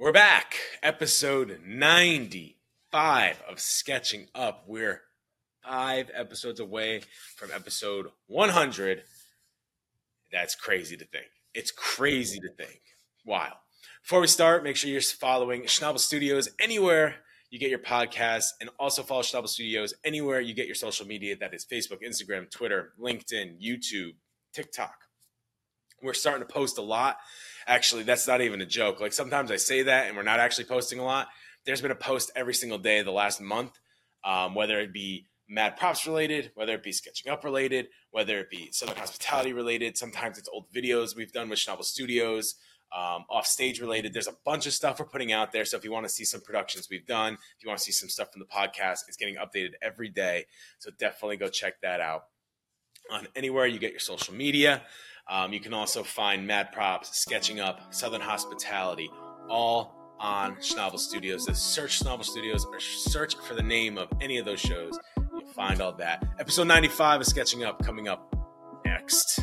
We're back. Episode 95 of Sketching Up. We're five episodes away from episode 100. That's crazy to think. It's crazy to think. Wow. Before we start, make sure you're following Schnabel Studios anywhere you get your podcasts, and also follow Schnabel Studios anywhere you get your social media. That is Facebook, Instagram, Twitter, LinkedIn, YouTube, TikTok. We're starting to post a lot. Actually, that's not even a joke. Like sometimes I say that, and we're not actually posting a lot. There's been a post every single day the last month, um, whether it be mad props related, whether it be sketching up related, whether it be Southern hospitality related. Sometimes it's old videos we've done with Schnabel Studios um, off stage related. There's a bunch of stuff we're putting out there. So if you want to see some productions we've done, if you want to see some stuff from the podcast, it's getting updated every day. So definitely go check that out on anywhere you get your social media. Um, you can also find Mad Props, Sketching Up, Southern Hospitality, all on Schnabel Studios. Just search Schnabel Studios or search for the name of any of those shows. You'll find all that. Episode 95 of Sketching Up coming up next.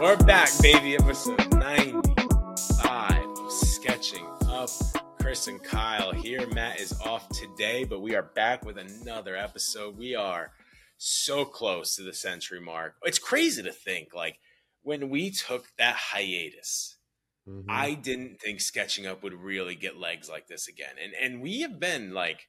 We're back, baby. Episode Chris and Kyle here. Matt is off today, but we are back with another episode. We are so close to the century mark. It's crazy to think, like, when we took that hiatus, mm-hmm. I didn't think Sketching Up would really get legs like this again. And and we have been like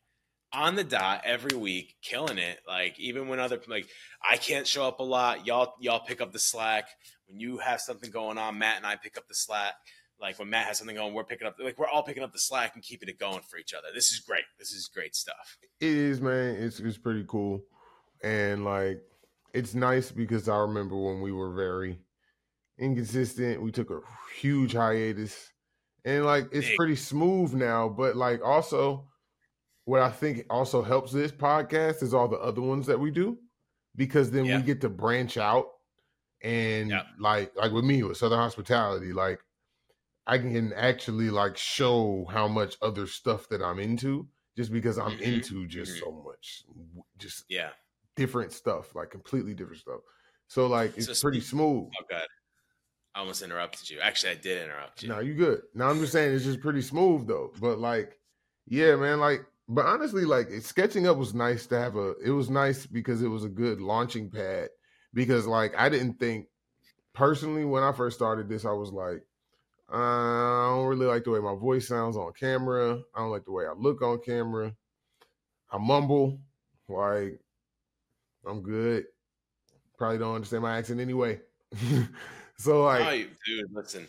on the dot every week, killing it. Like even when other like I can't show up a lot, y'all y'all pick up the slack. When you have something going on, Matt and I pick up the slack. Like when Matt has something going, we're picking up like we're all picking up the slack and keeping it going for each other. This is great. This is great stuff. It is, man. It's it's pretty cool, and like it's nice because I remember when we were very inconsistent. We took a huge hiatus, and like it's Big. pretty smooth now. But like also what I think also helps this podcast is all the other ones that we do because then yeah. we get to branch out and yeah. like like with me with Southern Hospitality, like I can actually like show how much other stuff that I'm into just because I'm mm-hmm. into just mm-hmm. so much just yeah different stuff like completely different stuff. So like it's so pretty smooth. Oh god. I almost interrupted you. Actually, I did interrupt you. No, you good. Now I'm just saying it's just pretty smooth though. But like, yeah, man, like but honestly, like sketching up was nice to have a. It was nice because it was a good launching pad. Because like I didn't think personally when I first started this, I was like, uh, I don't really like the way my voice sounds on camera. I don't like the way I look on camera. I mumble, like I'm good. Probably don't understand my accent anyway. so like, oh, dude, listen,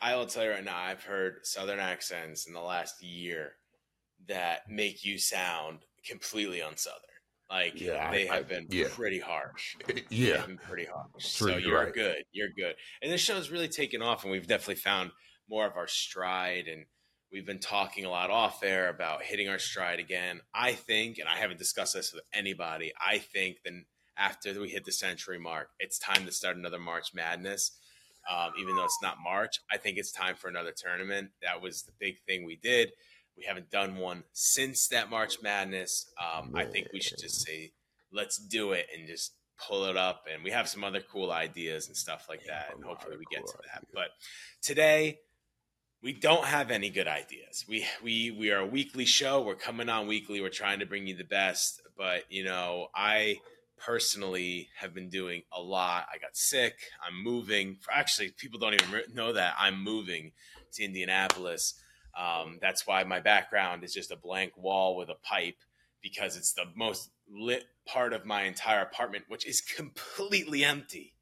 I will tell you right now, I've heard Southern accents in the last year that make you sound completely unsouthern. Like yeah, they have I, been yeah. pretty harsh. Yeah, pretty harsh. so you're right. good. You're good. And this show's really taken off, and we've definitely found more of our stride. And we've been talking a lot off air about hitting our stride again. I think, and I haven't discussed this with anybody. I think then after we hit the century mark, it's time to start another March Madness. Um, even though it's not March, I think it's time for another tournament. That was the big thing we did. We haven't done one since that March Madness. Um, I think we should just say, let's do it and just pull it up. And we have some other cool ideas and stuff like that. And hopefully we get to that. But today, we don't have any good ideas. We we we are a weekly show. We're coming on weekly. We're trying to bring you the best. But you know, I personally have been doing a lot. I got sick. I'm moving. Actually, people don't even know that I'm moving to Indianapolis. Um, that's why my background is just a blank wall with a pipe because it's the most lit part of my entire apartment, which is completely empty.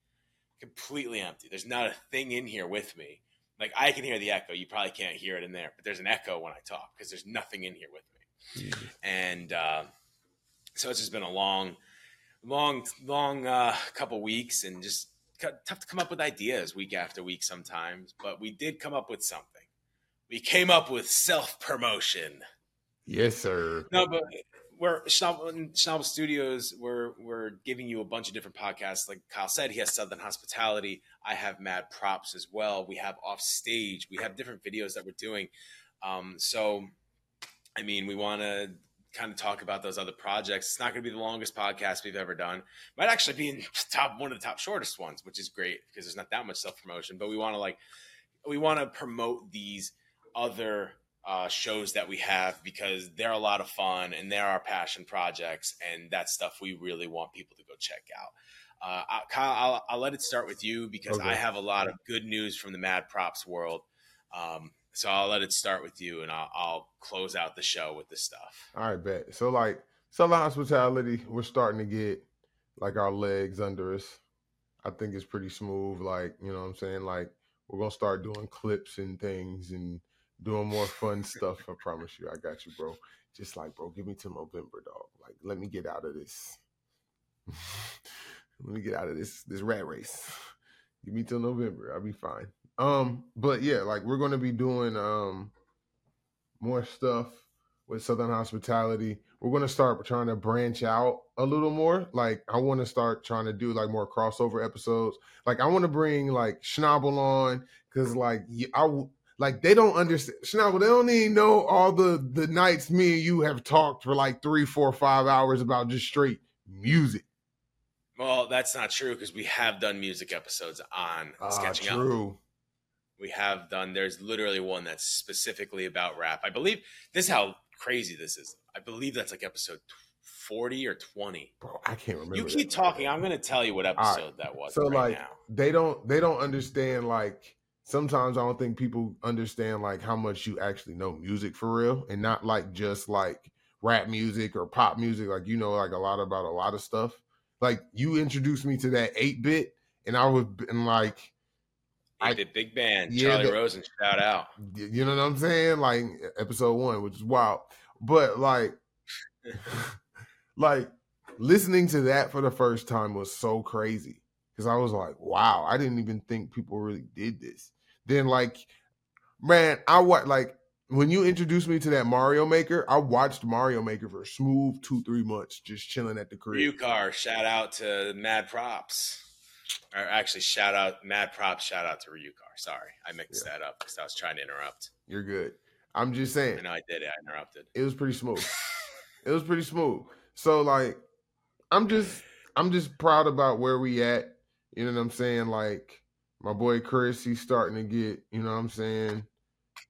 Completely empty. There's not a thing in here with me. Like I can hear the echo. You probably can't hear it in there, but there's an echo when I talk because there's nothing in here with me. Mm-hmm. And uh, so it's just been a long, long, long uh, couple weeks and just tough to come up with ideas week after week sometimes. But we did come up with something we came up with self promotion. Yes, sir. No, but we're Schnabel Studios. We're we're giving you a bunch of different podcasts. Like Kyle said, he has Southern Hospitality. I have Mad Props as well. We have Off Stage. We have different videos that we're doing. Um, so, I mean, we want to kind of talk about those other projects. It's not going to be the longest podcast we've ever done. Might actually be in top one of the top shortest ones, which is great because there's not that much self promotion. But we want to like we want to promote these other uh, shows that we have because they're a lot of fun and they're our passion projects and that's stuff we really want people to go check out. Uh, I, Kyle, I'll, I'll, let it start with you because okay. I have a lot of good news from the Mad Props world. Um, so I'll let it start with you, and I'll, I'll, close out the show with this stuff. All right, bet. So like Southern Hospitality, we're starting to get like our legs under us. I think it's pretty smooth. Like you know, what I'm saying like we're gonna start doing clips and things and doing more fun stuff. I promise you, I got you, bro. Just like, bro, give me to November, dog. Like, let me get out of this. let me get out of this this rat race. Give me till November. I'll be fine. Um, but yeah, like we're gonna be doing um more stuff with Southern Hospitality. We're gonna start trying to branch out a little more. Like I want to start trying to do like more crossover episodes. Like I want to bring like Schnabel on because like I like they don't understand Schnabel. They don't even know all the the nights me and you have talked for like three, four, five hours about just straight music. Well, that's not true because we have done music episodes on uh, sketching true. out. We have done. There's literally one that's specifically about rap. I believe this is how crazy this is. I believe that's like episode forty or twenty. Bro, I can't remember. You keep talking. I'm going to tell you what episode right. that was. So right like now. they don't they don't understand like sometimes I don't think people understand like how much you actually know music for real and not like just like rap music or pop music. Like you know like a lot about a lot of stuff like you introduced me to that eight bit, and I was been like, I did big band yeah, Charlie the, Rosen shout out. You know what I'm saying? Like episode one, which is wild, but like, like listening to that for the first time was so crazy because I was like, wow, I didn't even think people really did this. Then like, man, I what like when you introduced me to that Mario Maker, I watched Mario Maker for smooth two, three months, just chilling at the crib. Car, shout out to Mad Props. Or actually, shout out Mad Props, shout out to Car. Sorry, I mixed yeah. that up because I was trying to interrupt. You're good. I'm just saying. No, I did it. I interrupted. It was pretty smooth. it was pretty smooth. So like, I'm just, I'm just proud about where we at. You know what I'm saying? Like, my boy Chris, he's starting to get. You know what I'm saying?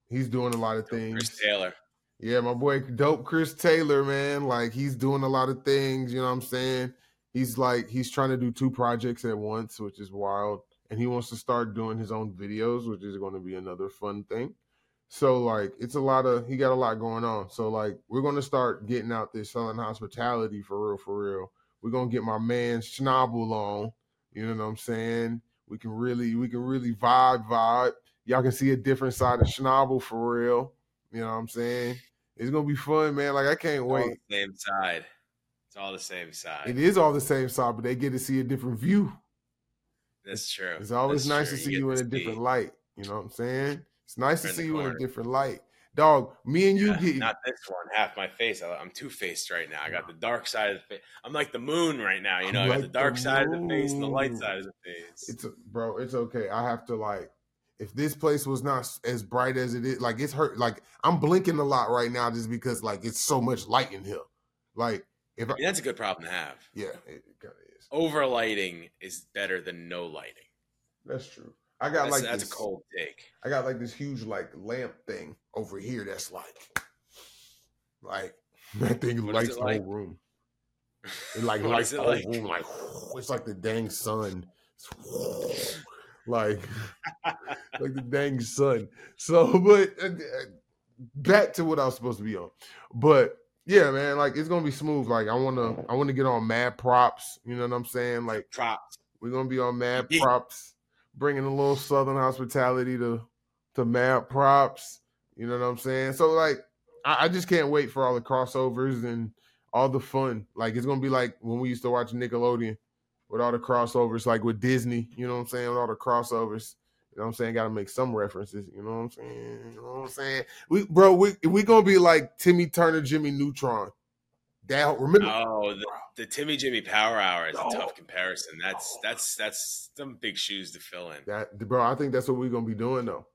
He's doing a lot of things. Chris Taylor. Yeah, my boy dope Chris Taylor, man. Like he's doing a lot of things, you know what I'm saying? He's like he's trying to do two projects at once, which is wild. And he wants to start doing his own videos, which is going to be another fun thing. So like it's a lot of he got a lot going on. So like we're gonna start getting out this Southern Hospitality for real, for real. We're gonna get my man Schnabel on. You know what I'm saying? We can really we can really vibe vibe y'all can see a different side of Schnabel for real. You know what I'm saying? It's gonna be fun, man. Like I can't wait. same side. It's all the same side. It is all the same side, but they get to see a different view. That's true. It's always That's nice true. to see you, you in a different light. You know what I'm saying? It's nice to see you in a different light. Dog, me and you yeah, get not this one, half my face. I'm two faced right now. I got the dark side of the face. I'm like the moon right now. You know, I got the dark the side of the face and the light side of the face. It's bro, it's okay. I have to like if this place was not as bright as it is, like it's hurt. Like I'm blinking a lot right now just because like it's so much light in here. Like if I, mean, that's a good problem to have. Yeah, it, it kind of is. Over lighting is better than no lighting. That's true. I got that's, like that's this, a cold take. I got like this huge like lamp thing over here. That's like, like that thing what lights the like? whole room. It like lights it the whole like? room. Like it's like the dang sun like like the dang sun. So, but uh, back to what I was supposed to be on. But yeah, man, like it's gonna be smooth. Like I wanna, I wanna get on mad props. You know what I'm saying? Like props. We're gonna be on mad props, bringing a little southern hospitality to to mad props. You know what I'm saying? So like, I, I just can't wait for all the crossovers and all the fun. Like it's gonna be like when we used to watch Nickelodeon with all the crossovers, like with Disney, you know what I'm saying? With all the crossovers. You know what I'm saying? Got to make some references. You know what I'm saying? You know what I'm saying? We, bro, we we gonna be like Timmy Turner, Jimmy Neutron. Remember? Oh, the, the, Timmy Jimmy Power Hour is oh. a tough comparison. That's that's that's some big shoes to fill in. That bro, I think that's what we're gonna be doing though.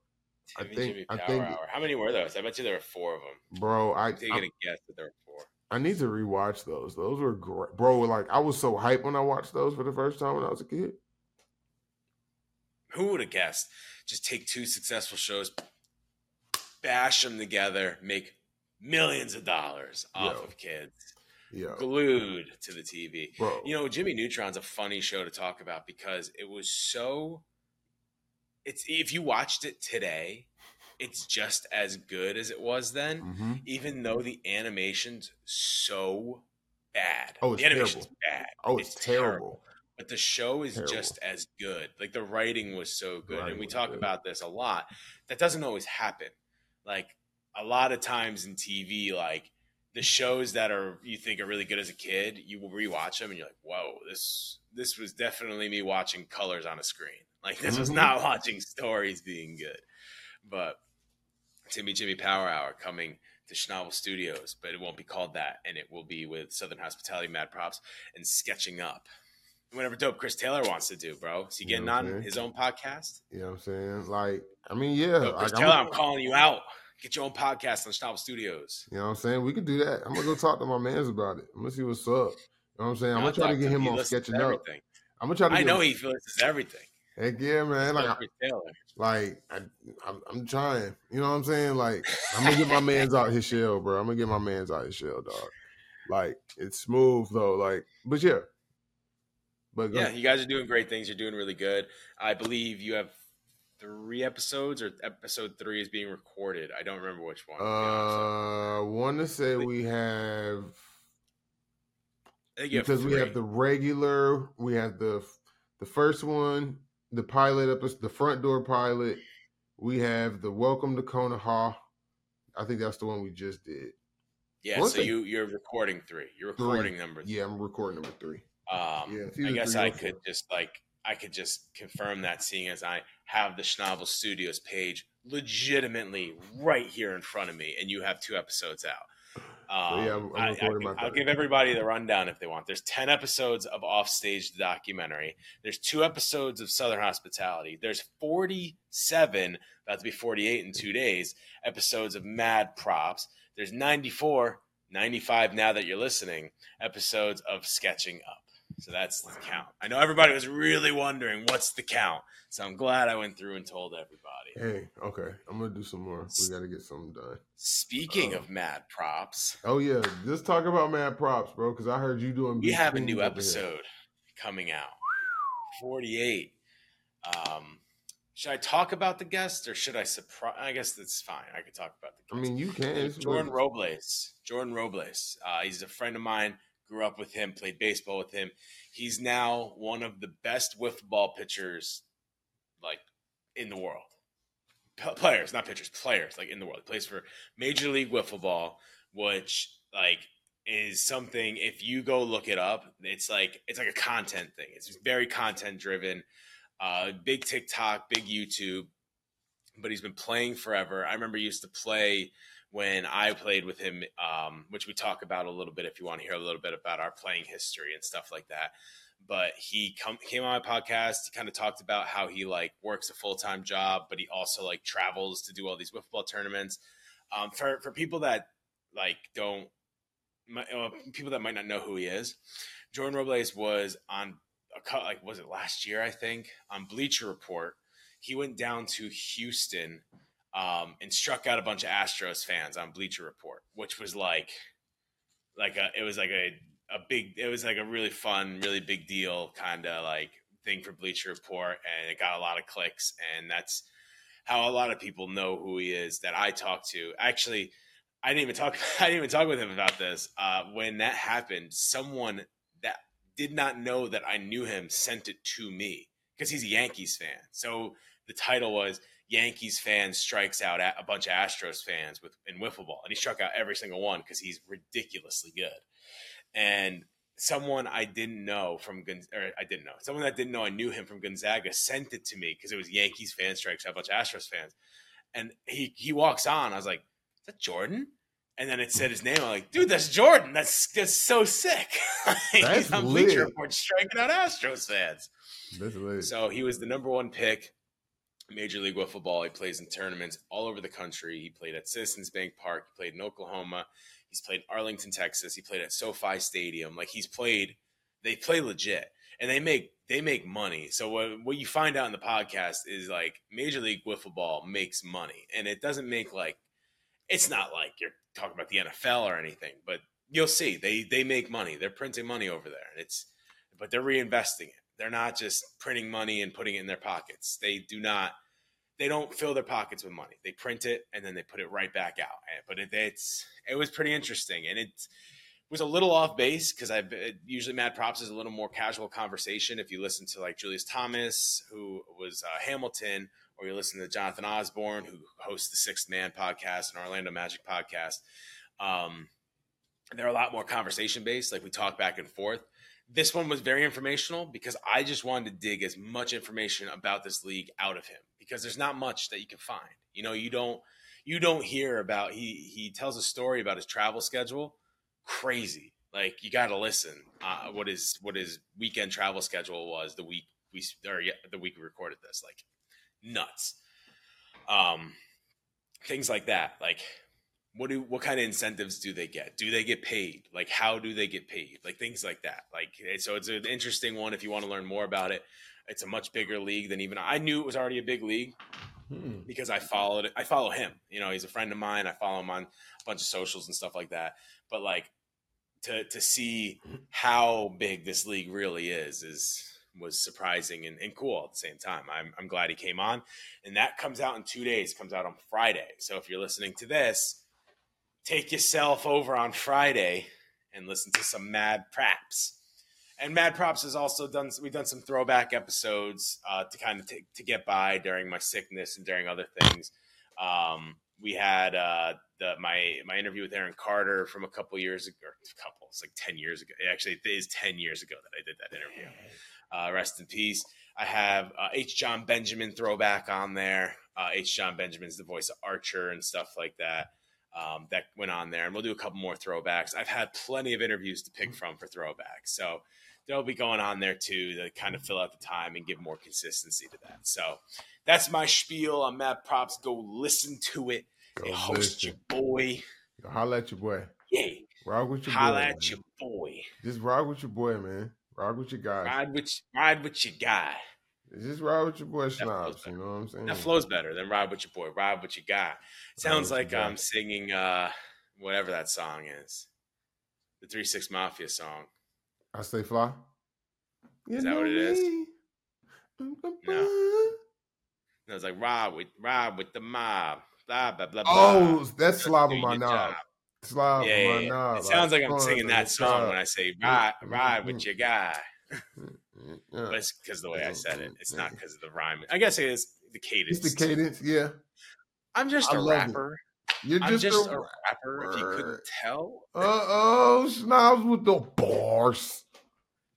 Timmy I think, Jimmy Power I think, Hour. How many were those? I bet you there were four of them. Bro, I I'm taking I'm, a guess that there were four. I need to rewatch those. Those were great, bro. Like I was so hyped when I watched those for the first time when I was a kid. Who would have guessed? Just take two successful shows, bash them together, make millions of dollars off Yo. of kids. Yeah. Glued to the TV. Bro. You know, Jimmy Neutron's a funny show to talk about because it was so it's if you watched it today, it's just as good as it was then, mm-hmm. even though the animation's so bad. Oh, it's the animation's terrible. bad. Oh, it's, it's terrible. terrible. But the show is terrible. just as good. Like the writing was so good. and we talk good. about this a lot. That doesn't always happen. Like a lot of times in TV, like the shows that are you think are really good as a kid, you will rewatch them and you're like, whoa, this this was definitely me watching colors on a screen. Like this was mm-hmm. not watching stories being good. But Timmy Jimmy Power Hour coming to Schnabel Studios, but it won't be called that, and it will be with Southern Hospitality, Mad Props, and Sketching Up. Whatever dope Chris Taylor wants to do, bro. Is he getting you know on his own podcast? You know what I'm saying? Like, I mean, yeah. Dope Chris like, Taylor, I'm, I'm, calling you out. Get your own podcast on Schnabel Studios. You know what I'm saying? We could do that. I'm gonna go talk to my mans about it. I'm gonna see what's up. You know what I'm saying? I'm gonna try to get him on sketching up. I'm gonna try to. I know him. he listens to everything. Heck yeah, man! Like, I, like I, I'm, I'm trying. You know what I'm saying? Like, I'm gonna get my man's out his shell, bro. I'm gonna get my man's out his shell, dog. Like, it's smooth though. Like, but yeah, but yeah, you guys are doing great things. You're doing really good. I believe you have three episodes, or episode three is being recorded. I don't remember which one. Uh, want to say we have because we have the regular, we have the the first one, the pilot episode, the front door pilot. We have the Welcome to Konoha. I think that's the one we just did. Yeah, so you you're recording three. You're recording three. number. Three. Yeah, I'm recording number three. Um, yeah, I guess I could just like I could just confirm that, seeing as I have the Schnabel Studios page legitimately right here in front of me, and you have two episodes out. Um, yeah, I'm, I'm I, will give everybody the rundown if they want. There's 10 episodes of Offstage the documentary. There's two episodes of Southern Hospitality. There's 47, about to be 48 in two days, episodes of Mad Props. There's 94, 95 now that you're listening, episodes of Sketching Up. So that's the count. I know everybody was really wondering what's the count. So I'm glad I went through and told everybody. Hey, okay. I'm gonna do some more. We gotta get something done. Speaking uh, of mad props. Oh yeah, just talk about mad props, bro, because I heard you doing We have a new episode coming out. 48. Um should I talk about the guest or should I surprise? I guess that's fine. I could talk about the guest. I mean, you can. Jordan Robles. Jordan Robles. Uh, he's a friend of mine grew up with him, played baseball with him. He's now one of the best wiffle ball pitchers, like in the world. P- players, not pitchers, players, like in the world. He plays for Major League Wiffle Ball, which like is something. If you go look it up, it's like it's like a content thing. It's very content driven. Uh, big TikTok, big YouTube, but he's been playing forever. I remember he used to play when I played with him, um, which we talk about a little bit if you want to hear a little bit about our playing history and stuff like that. But he come, came on my podcast. He kind of talked about how he like works a full time job, but he also like travels to do all these wiffle tournaments. Um, for for people that like don't, uh, people that might not know who he is, Jordan Robles was on a cut like was it last year I think on Bleacher Report. He went down to Houston um, and struck out a bunch of Astros fans on Bleacher Report, which was like, like a, it was like a, a big, it was like a really fun, really big deal kind of like thing for Bleacher Report, and it got a lot of clicks, and that's how a lot of people know who he is that I talked to. Actually, I didn't even talk. I didn't even talk with him about this. Uh, when that happened, someone that did not know that I knew him sent it to me because he's a Yankees fan. So the title was Yankees fan strikes out a bunch of Astros fans with in wiffle ball, and he struck out every single one because he's ridiculously good. And someone I didn't know from or I didn't know someone that didn't know I knew him from Gonzaga sent it to me because it was Yankees fan strikes out a bunch of Astros fans, and he he walks on. I was like, "Is that Jordan?" And then it said his name. I'm like, dude, that's Jordan. That's that's so sick. That's He's on Bleacher Report striking out Astros fans. That's lit. So he was the number one pick Major League Wiffle Ball. He plays in tournaments all over the country. He played at Citizens Bank Park. He played in Oklahoma. He's played in Arlington, Texas. He played at SoFi Stadium. Like he's played, they play legit, and they make they make money. So what what you find out in the podcast is like Major League Wiffle Ball makes money, and it doesn't make like it's not like you're talking about the NFL or anything, but you'll see they they make money. They're printing money over there, and it's but they're reinvesting it. They're not just printing money and putting it in their pockets. They do not. They don't fill their pockets with money. They print it and then they put it right back out. But it, it's it was pretty interesting, and it was a little off base because I usually Mad Props is a little more casual conversation. If you listen to like Julius Thomas, who was uh, Hamilton, or you listen to Jonathan Osborne, who hosts the Sixth Man podcast and Orlando Magic podcast, um, they're a lot more conversation based. Like we talk back and forth. This one was very informational because I just wanted to dig as much information about this league out of him because there's not much that you can find. You know, you don't you don't hear about he he tells a story about his travel schedule. Crazy. Like you got to listen. Uh, what his what his weekend travel schedule was the week we or yeah, the week we recorded this. Like nuts. Um, things like that. Like what do what kind of incentives do they get? Do they get paid? Like how do they get paid? Like things like that. Like eh, so it's an interesting one if you want to learn more about it. It's a much bigger league than even I knew it was already a big league hmm. because I followed it. I follow him. You know, he's a friend of mine. I follow him on a bunch of socials and stuff like that. But like to to see how big this league really is is was surprising and, and cool at the same time. I'm, I'm glad he came on. And that comes out in two days, comes out on Friday. So if you're listening to this, take yourself over on Friday and listen to some Mad Props. And Mad Props has also done. We've done some throwback episodes uh, to kind of t- to get by during my sickness and during other things. Um, we had uh, the my my interview with Aaron Carter from a couple years ago. A couple, it's like ten years ago. Actually, it is ten years ago that I did that interview. Uh, rest in peace. I have uh, H. Jon Benjamin throwback on there. Uh, H. Jon Benjamin's the voice of Archer and stuff like that um, that went on there, and we'll do a couple more throwbacks. I've had plenty of interviews to pick from for throwbacks, so they'll be going on there too to kind of fill out the time and give more consistency to that. So that's my spiel on Mad Props. Go listen to it. Go host your boy. Yo, holla at your boy. Yeah. Rock with your holla boy. Holla at your boy. Just rock with your boy, man. Rock with your guy. Ride with ride with your guy. Just ride with your boy Schnapps, you know what I'm saying? That flows better than ride with your boy. Ride with your guy. Sounds like I'm singing uh whatever that song is. The Three Six Mafia song. I stay fly. Is that what it is? No. No, it's like ride with ride with the mob. Blah blah blah. Oh, that's slob on my knob. Slob yeah, yeah, yeah. It sounds like I'm singing that song when I say mm, ride ride with mm, your guy. Mm, But it's because the way I said it. It's not because of the rhyme. I guess it is the cadence. It's the cadence, yeah. I'm just I a rapper. It. You're just, just a, a, rapper. If you couldn't tell. Uh oh, snobs with the bars.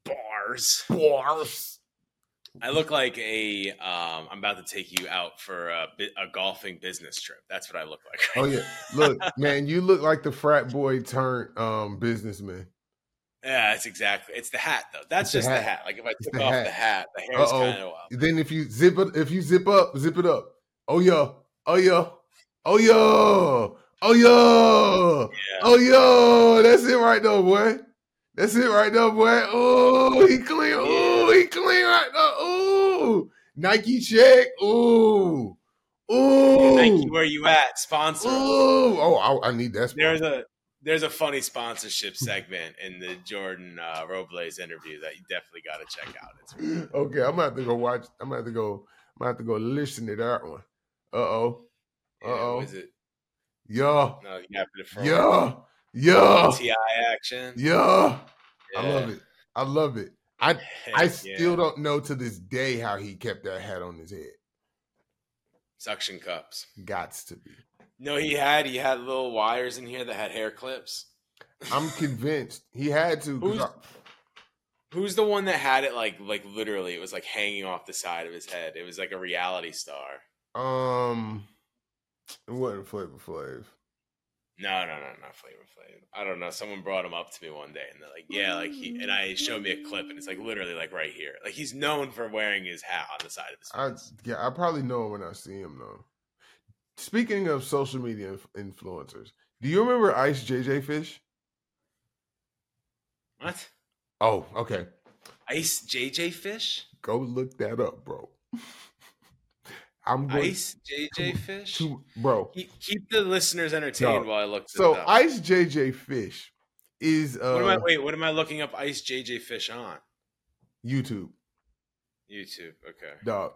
Bars. Bars. I look like a. Um, I'm about to take you out for a, a golfing business trip. That's what I look like. Right oh yeah, look, man, you look like the frat boy turned um, businessman. Yeah, that's exactly. It's the hat though. That's it's just the hat. the hat. Like if I took the off hat. the hat, the hair is kind of wild. Then if you zip it, if you zip up, zip it up. Oh yeah, oh yeah, oh yeah, oh yeah, yeah. oh yeah. That's it right there, boy. That's it right there, boy. Oh, he clean. Oh, he clean right there. Oh, Nike check. Oh. Oh, Nike, where you at? Sponsor. Oh, oh, I, I need that. Sponsor. There's a there's a funny sponsorship segment in the Jordan uh, Robles interview that you definitely got to check out. Really okay, I'm gonna have to go watch. I'm gonna have to go. I'm gonna have to go listen to that one. Uh oh. Uh oh. Is it? Yeah. No, yeah. Yeah. Yeah. Ti action. Yeah. yeah. I love it. I love it. I I still don't know to this day how he kept that hat on his head. Suction cups. Gots to be. No, he had he had little wires in here that had hair clips. I'm convinced he had to. Who's, I, who's the one that had it like like literally? It was like hanging off the side of his head. It was like a reality star. Um, it wasn't Flavor Flav. No, no, no, not Flavor Flav. I don't know. Someone brought him up to me one day, and they're like, "Yeah, like he," and I showed me a clip, and it's like literally like right here. Like he's known for wearing his hat on the side of his face. I, yeah, I probably know him when I see him though. Speaking of social media influencers, do you remember Ice JJ Fish? What? Oh, okay. Ice JJ Fish? Go look that up, bro. I'm going Ice JJ to, Fish, to, bro. Keep, keep, the listeners entertained no. while I look. So Ice JJ Fish is. Uh, what am I? Wait, what am I looking up? Ice JJ Fish on YouTube. YouTube. Okay. Dog.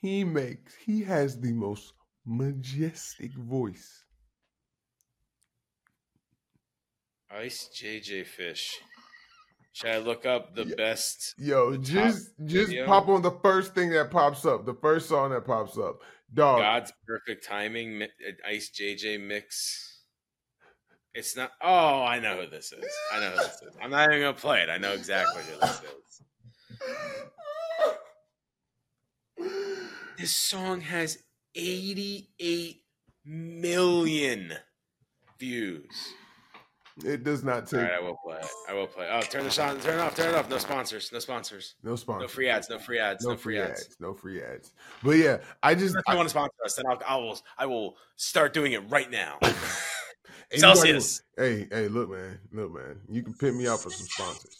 He makes. He has the most majestic voice. Ice JJ Fish. Should I look up the best? Yo, just just video? pop on the first thing that pops up, the first song that pops up. Dog. God's perfect timing, uh, Ice JJ mix. It's not. Oh, I know who this is. I know who this is. I'm not even gonna play it. I know exactly who this is. This song has 88 million views. It does not take. All right, I will play. I will play. Oh, turn the on. Turn it off. Turn it off. No sponsors. No sponsors. No sponsors. No free ads. No free ads. No, no free, ads. ads. No free ads. But yeah, I just. If you want to sponsor us, then I'll, I will. I will start doing it right now. Celsius. Hey, hey, look, man. Look, man. You can pit me out for some sponsors.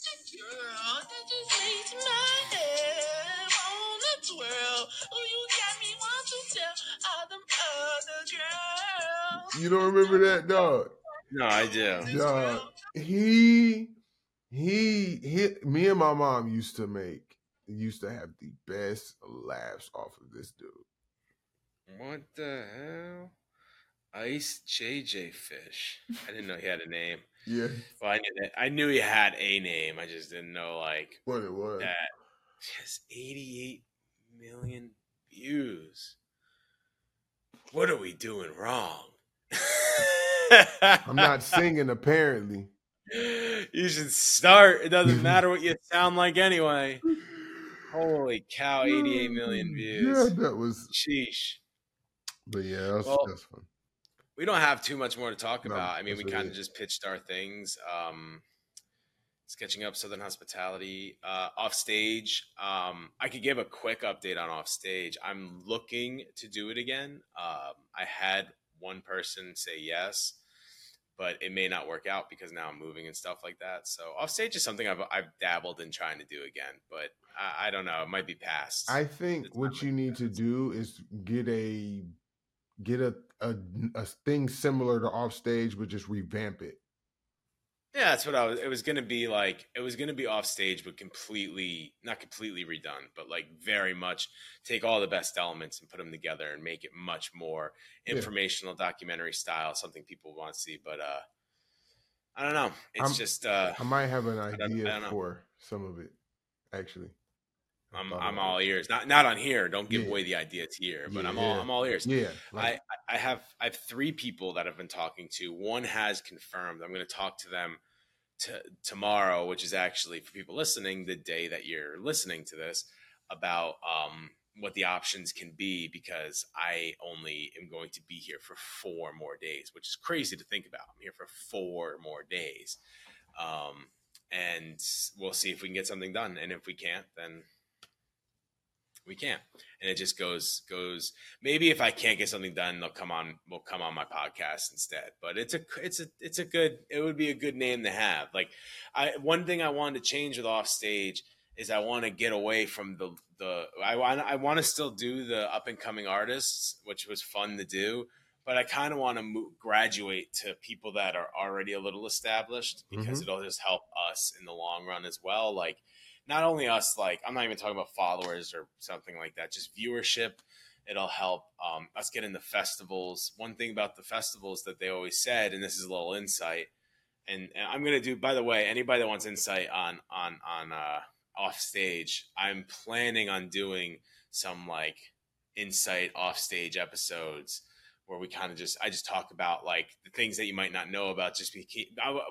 You don't remember that, dog? No, I do. Dog, he, he, he, me and my mom used to make, used to have the best laughs off of this dude. What the hell? Ice JJ Fish. I didn't know he had a name. Yeah. Well, I knew that. I knew he had a name. I just didn't know like what it was. That has 88 million views. What are we doing wrong? I'm not singing apparently. You should start. It doesn't matter what you sound like anyway. Holy cow, 88 million views. Yeah, that was sheesh. But yeah, that's, well, that's fun. We don't have too much more to talk no, about. I mean, we kind of just pitched our things. Um, sketching up Southern Hospitality uh, off stage. Um, I could give a quick update on off stage. I'm looking to do it again. Um, I had one person say yes but it may not work out because now I'm moving and stuff like that. So offstage is something I've I've dabbled in trying to do again, but I, I don't know. It might be past. I think what you need to do is get a get a, a a thing similar to offstage, but just revamp it. Yeah, that's what I was. It was going to be like it was going to be off stage, but completely not completely redone, but like very much take all the best elements and put them together and make it much more informational yeah. documentary style, something people want to see. But uh I don't know. It's I'm, just uh I might have an idea for some of it, actually. I'm I'm all ears. Not not on here. Don't give yeah. away the idea it's here, but yeah, I'm all I'm all ears. Yeah. Like, I I have I have three people that I've been talking to. One has confirmed. I'm going to talk to them to, tomorrow, which is actually for people listening the day that you're listening to this about um what the options can be because I only am going to be here for four more days, which is crazy to think about. I'm here for four more days. Um, and we'll see if we can get something done. And if we can't, then we can't and it just goes goes maybe if i can't get something done they'll come on we'll come on my podcast instead. But it's a it's a it's a good it would be a good name to have. Like i one thing i wanted to change with off stage is i want to get away from the the i want i want to still do the up and coming artists which was fun to do but i kind of want to graduate to people that are already a little established because mm-hmm. it'll just help us in the long run as well. Like not only us, like I'm not even talking about followers or something like that, just viewership. It'll help um, us get into festivals. One thing about the festivals that they always said, and this is a little insight, and, and I'm gonna do. By the way, anybody that wants insight on on on uh, off stage, I'm planning on doing some like insight off stage episodes where we kind of just I just talk about like the things that you might not know about. Just be,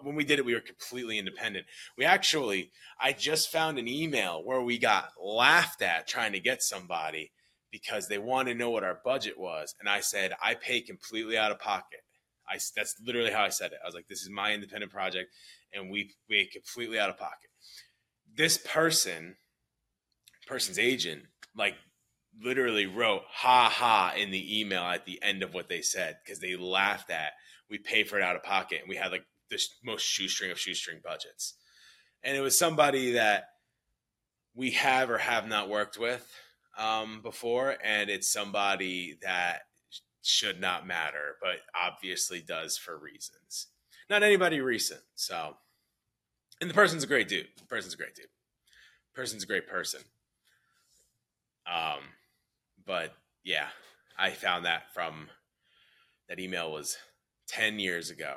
when we did it, we were completely independent. We actually I just found an email where we got laughed at trying to get somebody because they wanted to know what our budget was, and I said I pay completely out of pocket. I that's literally how I said it. I was like, this is my independent project, and we we completely out of pocket. This person, person's agent, like literally wrote "ha ha" in the email at the end of what they said because they laughed at we pay for it out of pocket, and we had like the most shoestring of shoestring budgets, and it was somebody that we have or have not worked with um, before, and it's somebody that should not matter, but obviously does for reasons. Not anybody recent. So, and the person's a great dude. The person's a great dude. The person's a great person. Um, but yeah, I found that from that email was 10 years ago.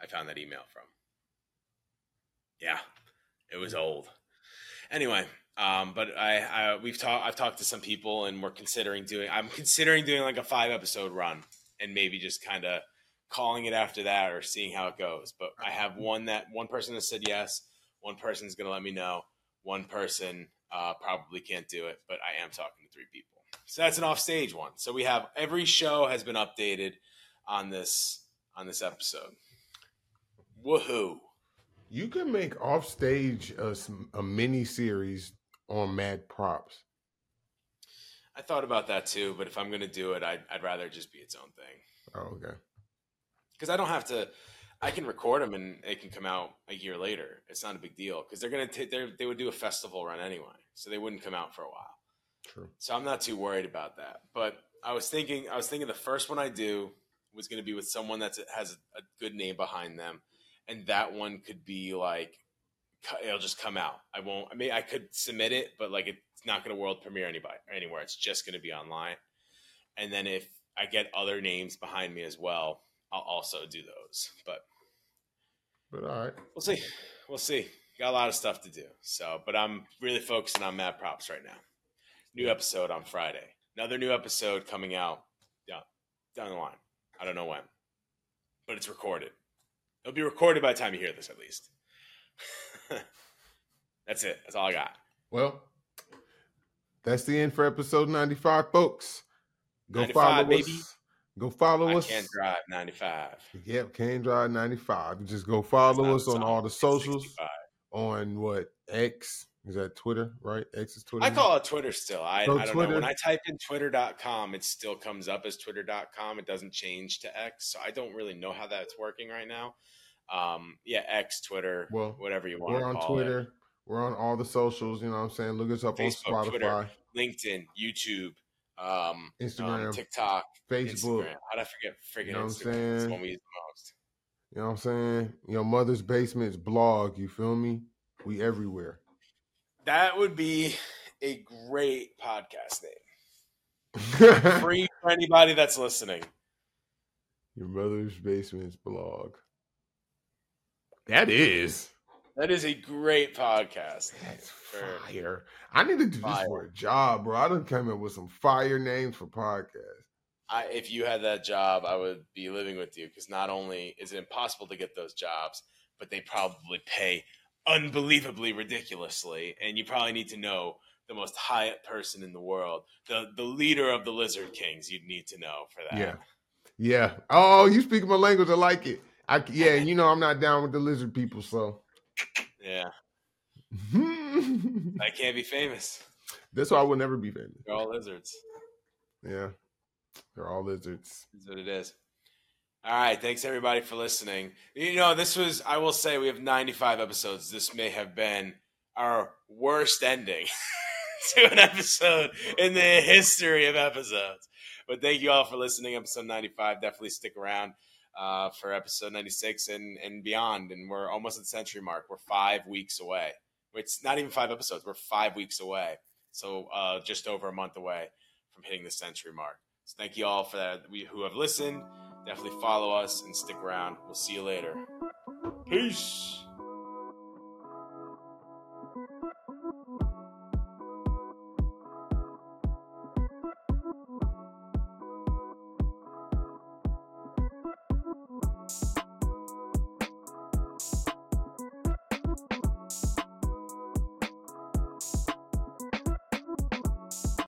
I found that email from. Yeah, it was old. Anyway, um, but I, I we've talked. I've talked to some people, and we're considering doing. I'm considering doing like a five episode run, and maybe just kind of calling it after that, or seeing how it goes. But I have one that one person has said yes. One person's to let me know. One person uh, probably can't do it, but I am talking to three people. So that's an offstage one. So we have every show has been updated on this on this episode. Woohoo! You can make offstage a, a mini series on Mad Props. I thought about that too, but if I'm going to do it, I'd, I'd rather just be its own thing. Oh, okay. Because I don't have to. I can record them and it can come out a year later. It's not a big deal because they're gonna t- they're, they would do a festival run anyway, so they wouldn't come out for a while. True. So I'm not too worried about that. But I was thinking, I was thinking the first one I do was going to be with someone that has a good name behind them, and that one could be like it'll just come out. I won't. I mean, I could submit it, but like it's not going to world premiere anybody anywhere. It's just going to be online. And then if I get other names behind me as well, I'll also do those. But but all right, we'll see. We'll see. Got a lot of stuff to do. So, but I'm really focusing on Mad Props right now. New episode on Friday. Another new episode coming out. Yeah, down the line. I don't know when, but it's recorded. It'll be recorded by the time you hear this, at least. that's it. That's all I got. Well, that's the end for episode 95, folks. Go 95, follow baby. us. Go follow I us. Can't drive 95. Yep, can drive 95. Just go follow us on all the socials. 65. On what? X? Is that Twitter, right? X is Twitter. I call it Twitter still. I, I don't Twitter. know. When I type in twitter.com, it still comes up as twitter.com. It doesn't change to X. So I don't really know how that's working right now um, yeah, X, Twitter, well, whatever you want. We're on Twitter. It. We're on all the socials. You know what I'm saying? Look us up Facebook, on Spotify, Twitter, LinkedIn, YouTube, um, Instagram, um, TikTok, Facebook. Instagram. How'd I forget freaking you know Instagram? What I'm saying? we use the most. You know what I'm saying? Your mother's basement's blog. You feel me? We everywhere. That would be a great podcast name. Free for anybody that's listening. Your mother's basement's blog. That is. That is a great podcast. That's fire. I need to do fire. this for a job, bro. I done come up with some fire names for podcasts. I, if you had that job, I would be living with you because not only is it impossible to get those jobs, but they probably pay unbelievably ridiculously, and you probably need to know the most high person in the world, the the leader of the Lizard Kings. You'd need to know for that. Yeah, yeah. Oh, you speak my language. I like it. I yeah, you know I'm not down with the lizard people, so yeah. I can't be famous. That's why I will never be famous. They're all lizards. Yeah, they're all lizards. That's what it is. All right, thanks everybody for listening. You know, this was I will say we have 95 episodes. This may have been our worst ending to an episode in the history of episodes. But thank you all for listening. Episode 95. Definitely stick around uh, for episode 96 and, and beyond. And we're almost at the century mark. We're five weeks away. It's not even five episodes. We're five weeks away. So uh, just over a month away from hitting the century mark. So thank you all for that. We who have listened. Definitely follow us and stick around. We'll see you later. Peace.